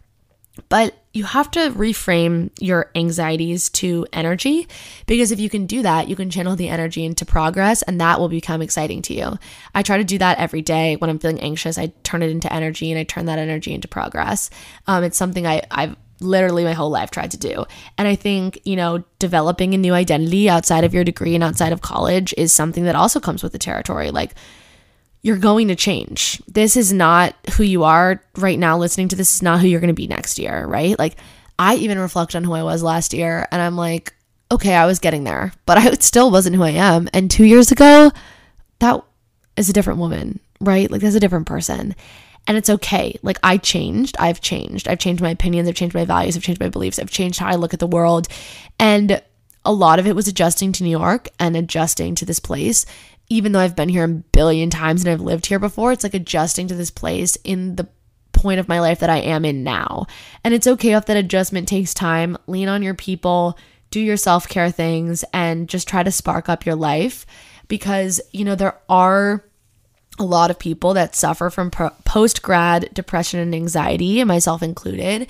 But you have to reframe your anxieties to energy because if you can do that, you can channel the energy into progress and that will become exciting to you. I try to do that every day when I'm feeling anxious. I turn it into energy and I turn that energy into progress. Um, it's something I, I've literally my whole life tried to do. And I think, you know, developing a new identity outside of your degree and outside of college is something that also comes with the territory. Like, you're going to change. This is not who you are right now listening to this is not who you're going to be next year, right? Like I even reflect on who I was last year and I'm like, okay, I was getting there, but I still wasn't who I am. And 2 years ago, that is a different woman, right? Like that's a different person. And it's okay. Like I changed. I've changed. I've changed my opinions, I've changed my values, I've changed my beliefs, I've changed how I look at the world. And a lot of it was adjusting to New York and adjusting to this place even though I've been here a billion times and I've lived here before, it's like adjusting to this place in the point of my life that I am in now. And it's okay if that adjustment takes time. Lean on your people, do your self care things, and just try to spark up your life because, you know, there are a lot of people that suffer from post grad depression and anxiety, and myself included.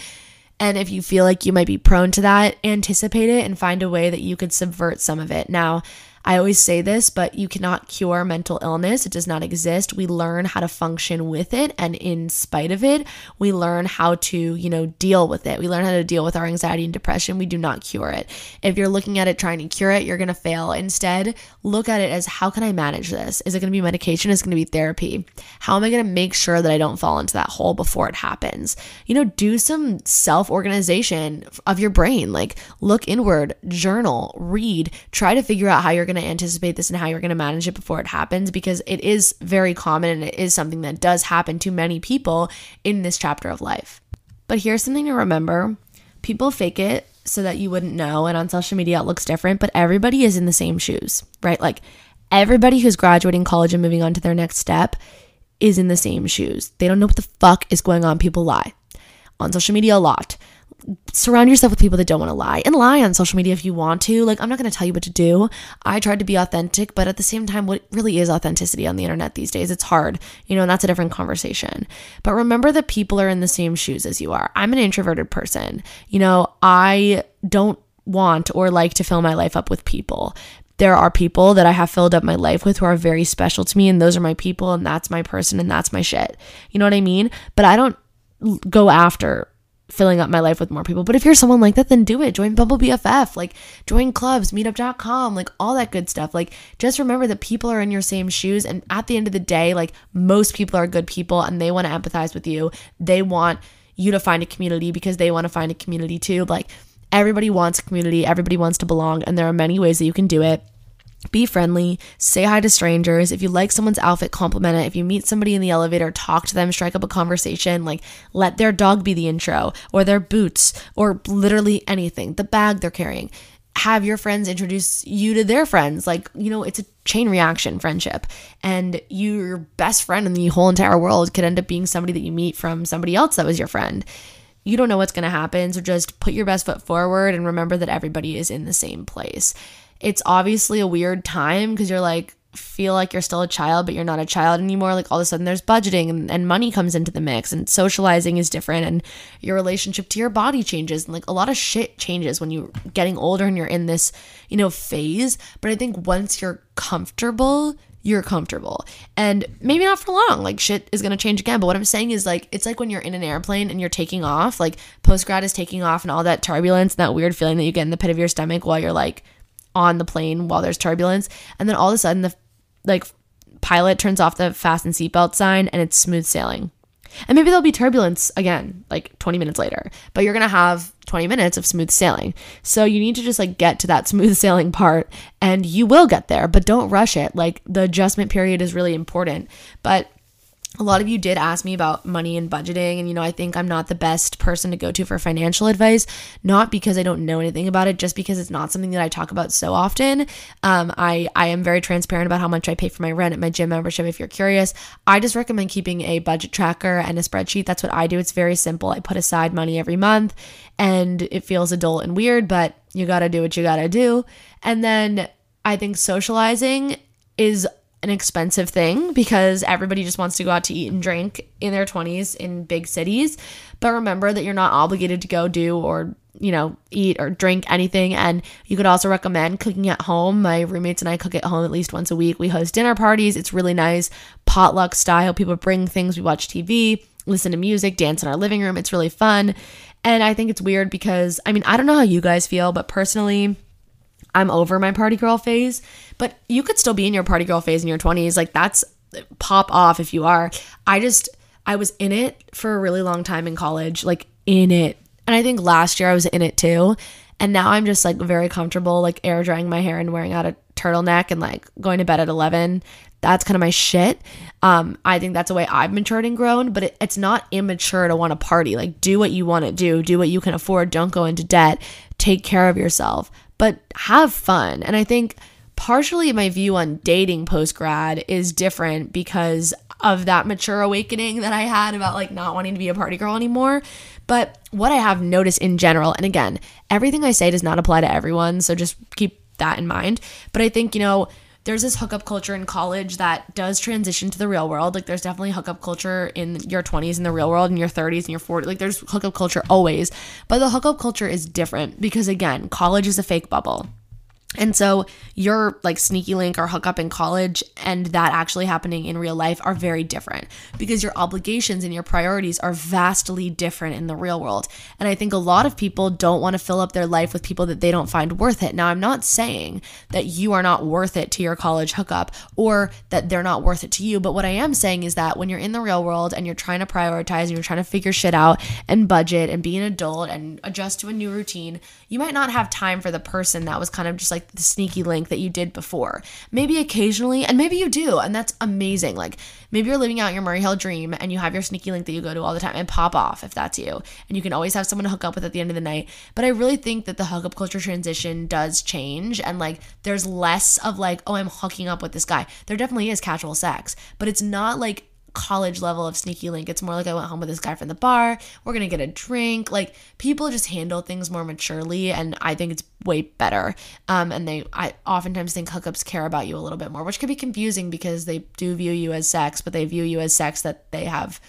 And if you feel like you might be prone to that, anticipate it and find a way that you could subvert some of it. Now, I always say this, but you cannot cure mental illness. It does not exist. We learn how to function with it. And in spite of it, we learn how to, you know, deal with it. We learn how to deal with our anxiety and depression. We do not cure it. If you're looking at it trying to cure it, you're going to fail. Instead, look at it as how can I manage this? Is it going to be medication? Is it going to be therapy? How am I going to make sure that I don't fall into that hole before it happens? You know, do some self organization of your brain. Like look inward, journal, read, try to figure out how you're going to anticipate this and how you're going to manage it before it happens because it is very common and it is something that does happen to many people in this chapter of life. But here's something to remember people fake it so that you wouldn't know. And on social media, it looks different, but everybody is in the same shoes, right? Like everybody who's graduating college and moving on to their next step is in the same shoes. They don't know what the fuck is going on. People lie on social media a lot surround yourself with people that don't want to lie and lie on social media if you want to. Like, I'm not going to tell you what to do. I tried to be authentic, but at the same time, what really is authenticity on the internet these days? It's hard, you know, and that's a different conversation. But remember that people are in the same shoes as you are. I'm an introverted person. You know, I don't want or like to fill my life up with people. There are people that I have filled up my life with who are very special to me, and those are my people, and that's my person, and that's my shit. You know what I mean? But I don't go after filling up my life with more people. But if you're someone like that, then do it. Join Bumble BFF, like join clubs, meetup.com, like all that good stuff. Like just remember that people are in your same shoes. And at the end of the day, like most people are good people and they want to empathize with you. They want you to find a community because they want to find a community too. Like everybody wants community, everybody wants to belong. And there are many ways that you can do it. Be friendly, say hi to strangers. If you like someone's outfit, compliment it. If you meet somebody in the elevator, talk to them, strike up a conversation. Like, let their dog be the intro, or their boots, or literally anything, the bag they're carrying. Have your friends introduce you to their friends. Like, you know, it's a chain reaction friendship. And your best friend in the whole entire world could end up being somebody that you meet from somebody else that was your friend you don't know what's going to happen. So just put your best foot forward and remember that everybody is in the same place it's obviously a weird time because you're like, feel like you're still a child, but you're not a child anymore. Like all of a sudden there's budgeting and, and money comes into the mix and socializing is different and your relationship to your body changes. And like a lot of shit changes when you're getting older and you're in this, you know, phase. But I think once you're comfortable, you're comfortable. And maybe not for long. Like shit is going to change again. But what I'm saying is like it's like when you're in an airplane and you're taking off, like post grad is taking off and all that turbulence and that weird feeling that you get in the pit of your stomach while you're like on the plane while there's turbulence. And then all of a sudden, the like pilot turns off the fasten seatbelt sign and it's smooth sailing. And maybe there'll be turbulence again, like 20 minutes later, but you're to have 20 minutes of smooth sailing. So you need to just like get to that <laughs> smooth sailing part and you will get there, but don't rush it. Like the adjustment period is really important. But a lot of you did ask me about money and budgeting and you know i think i'm not the best person to go to for financial advice not because i don't know anything about it just because it's not something that i talk about so often. Um, i i am very transparent about how much i pay for my rent at my gym membership if you're curious. I just recommend keeping a budget tracker and a spreadsheet. That's what i do. It's very simple. I put aside money every month and it feels adult and weird but you gotta do what you gotta do. And then i think socializing is an expensive thing because everybody just wants to go out to eat and drink in their 20s in big cities. But remember that you're not obligated to go do or, you know, eat or drink anything. And you could also recommend cooking at home. My roommates and I cook at home at least once a week. We host dinner parties. It's really nice, potluck style. People bring things, we watch TV, listen to music, dance in our living room. It's really fun. And I think it's weird because, I mean, I don't know how you guys feel, but personally, I'm over my party girl phase, but you could still be in your party girl phase in your 20s. Like that's pop off if you are. I just I was in it for a really long time in college, like in it. And I think last year I was in it too. And now I'm just like very comfortable like air drying my hair and wearing out a turtleneck and like going to bed at 11. That's kind of my shit. Um, I think that's the way I've matured and grown, but it, it's not immature to want to party. Like, do what you want to do, do what you can afford, don't go into debt, take care of yourself but have fun. And I think partially my view on dating post grad is different because of that mature awakening that I had about like not wanting to be a party girl anymore. But what I have noticed in general, and again, everything I say does not apply to everyone, so just keep that in mind. But I think, you know, there's this hookup culture in college that does transition to the real world. Like there's definitely hookup culture in your 20s in the real world, in your 30s and your 40s. Like there's hookup culture always, but the hookup culture is different because again, college is a fake bubble. And so your like sneaky link or hookup in college and that actually happening in real life are very different because your obligations and your priorities are vastly different in the real world. And I think a lot of people don't want to fill up their life with people that they don't find worth it. Now, I'm not saying that you are not worth it to your college hookup or that they're not worth it to you, but what I am saying is that when you're in the real world and you're trying to prioritize and you're trying to figure shit out and budget and be an adult and adjust to a new routine, you might not have time for the person that was kind of just like like the sneaky link that you did before. Maybe occasionally, and maybe you do, and that's amazing. Like maybe you're living out your Murray Hill dream and you have your sneaky link that you go to all the time and pop off if that's you. And you can always have someone to hook up with at the end of the night. But I really think that the hookup culture transition does change and like there's less of like, oh, I'm hooking up with this guy. There definitely is casual sex, but it's not like college level of sneaky link. It's more like I went home with this guy from the bar. We're going to get a drink. Like people just handle things more maturely and I think it's way better. Um, and they, I oftentimes think hookups care about you a little bit more, which could be confusing because they do view you as sex, but they view you as sex that they have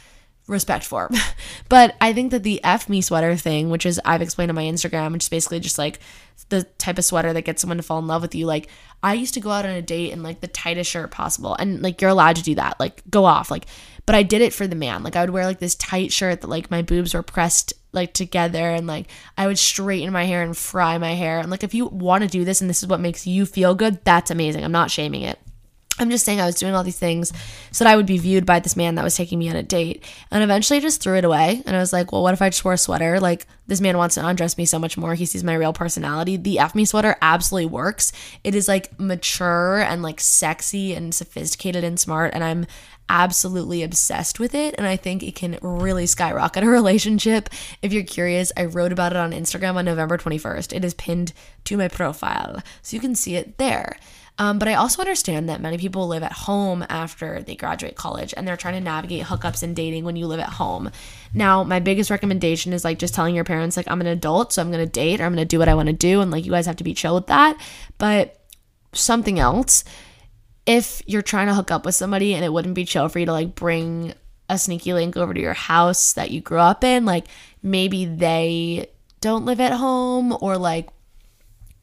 respect for. <laughs> but I think that the F me sweater thing, which is I've explained on my Instagram, which is basically just like the type of sweater that gets someone to fall in love with you. Like I used to go out on a date in like the tightest shirt possible. And like you're allowed to do that. Like go off. Like but I did it for the man. Like I would wear like this tight shirt that like my boobs were pressed like together and like I would straighten my hair and fry my hair. And like if you want to do this and this is what makes you feel good, that's amazing. I'm not shaming it. I'm just saying I was doing all these things so that I would be viewed by this man that was taking me on a date. And eventually I just threw it away. And I was like, well, what if I just wore a sweater? Like, this man wants to undress me so much more. He sees my real personality. The F me sweater absolutely works. It is like mature and like sexy and sophisticated and smart. And I'm absolutely obsessed with it. And I think it can really skyrocket a <laughs> relationship. If you're curious, I wrote about it on Instagram on November 21st. It is pinned to my profile. So you can see it there. Um, but I also understand that many people live at home after they graduate college and they're trying to navigate hookups and dating when you live at home. Now, my biggest recommendation is like just telling your parents, like, I'm an adult, so I'm going to date or I'm going to do what I want to do. And like, you guys have to be chill with that. But something else, if you're trying to hook up with somebody and it wouldn't be chill for you to like bring a sneaky link over to your house that you grew up in, like maybe they don't live at home or like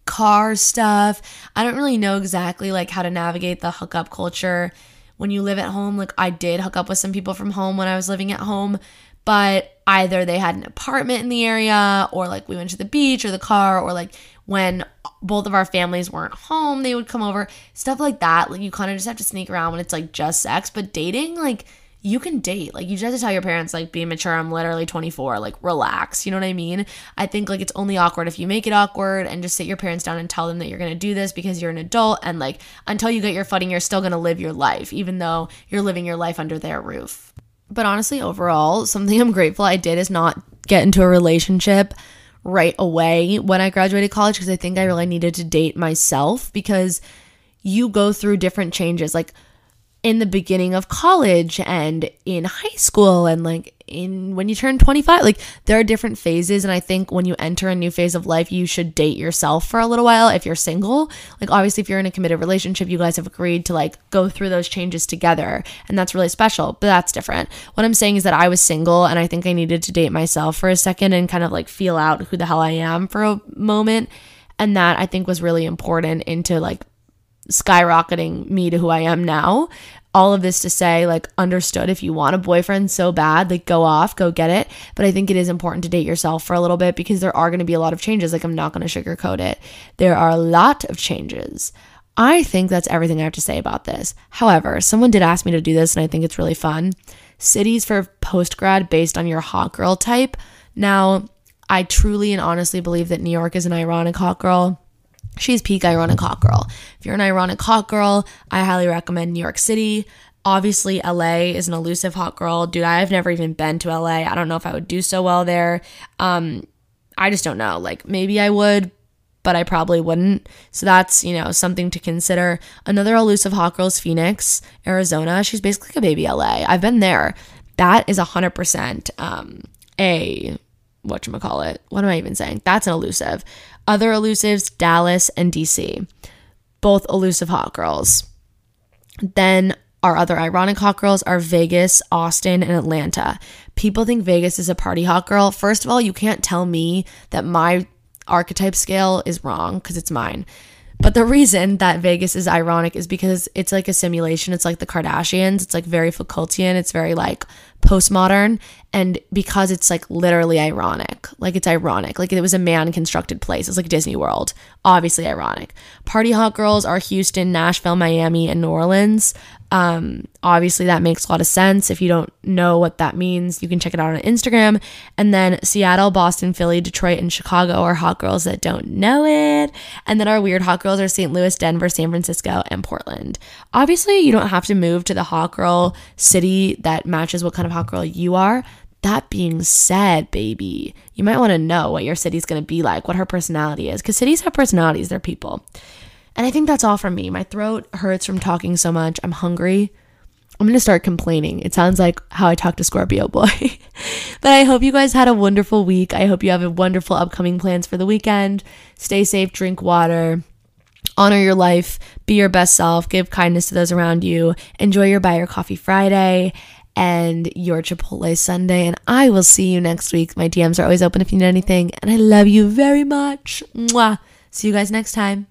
car stuff. I don't really know exactly like how to navigate the hookup culture when you live at home. Like I did hook up with some people from home when I was living at home, but either they had an apartment in the area or like we went to the beach or the car or like when both of our families weren't home, they would come over. Stuff like that. Like you kind of just have to sneak around when it's like just sex, but dating like you can date. Like you just have to tell your parents, like, be mature. I'm literally 24. Like, relax. You know what I mean? I think like it's only awkward if you make it awkward and just sit your parents down and tell them that you're gonna do this because you're an adult. And like until you get your footing, you're still gonna live your life, even though you're living your life under their roof. But honestly, overall, something <laughs> I'm grateful I did is not get into a relationship right away when I graduated college because I think I really needed to date myself because you go through different changes. Like in the beginning of college and in high school and like in when you turn 25 like there are different phases. And i think when you enter a new phase of life you should date yourself for a little while if you're single. Like obviously if you're in a committed relationship you guys have agreed to like go through those changes together. And that's really special but that's different. What i'm saying is that i was single and i think i needed to date myself for a second and kind of like feel out who the hell i am for a moment. And that i think was really important into like skyrocketing me to who I am now. All of this to say, like, understood if you want a boyfriend so bad, like, go off, go get it. But I think it is important to date yourself for a little bit because there are going to be a lot of changes. Like, I'm not going to sugarcoat it. There are a lot of changes. I think that's everything I have to say about this. However, someone did ask me to do this, and I think it's really fun. Cities for post grad based on your hot girl type. Now, I truly and honestly believe that New York is an ironic hot girl She's peak ironic hot girl. If you're an ironic hot girl, I highly recommend New York City. Obviously, LA is an elusive hot girl. Dude, I've never even been to LA. I don't know if I would do so well there. Um, I just don't know. Like maybe I would, but I probably wouldn't. So that's, you know, something to consider. Another elusive hot girl is Phoenix, Arizona. She's basically a baby LA. I've been there. That is 100% um, a, whatchamacallit. What am I even saying? That's an elusive. Other elusives, Dallas and DC. Both elusive hot girls. Then our other ironic hot girls are Vegas, Austin, and Atlanta. People think Vegas is a party hot girl. First of all, you can't tell me that my archetype scale is wrong because it's mine. But the reason that Vegas is ironic is because it's like a simulation. It's like the Kardashians. It's like very Foucaultian. It's very like postmodern. And because it's like literally ironic, like it's ironic. Like it was a man constructed place. It's like Disney World. Obviously ironic. Party hot girls are Houston, Nashville, Miami, and New Orleans. Um, obviously, that makes a lot of sense. If you don't know what that means, you can check it out on Instagram. And then Seattle, Boston, Philly, Detroit, and Chicago are hot girls that don't know it. And then our weird hot girls are St. Louis, Denver, San Francisco, and Portland. Obviously, you don't have to move to the hot girl city that matches what kind of hot girl you are. That being said, baby, you might want to know what your city's going to be like, what her personality is, because cities have personalities, they're people. And I think that's all from me. My throat hurts from talking so much. I'm hungry. I'm going to start complaining. It sounds like how I talk to Scorpio boy. <laughs> but I hope you guys had a wonderful week. I hope you have a wonderful upcoming plans for the weekend. Stay safe, drink water, honor your life, be your best self, give kindness to those around you, enjoy your Buy Your Coffee Friday and your Chipotle Sunday. And I will see you next week. My DMs are always open if you need anything. And I love you very much. Mwah. See you guys next time.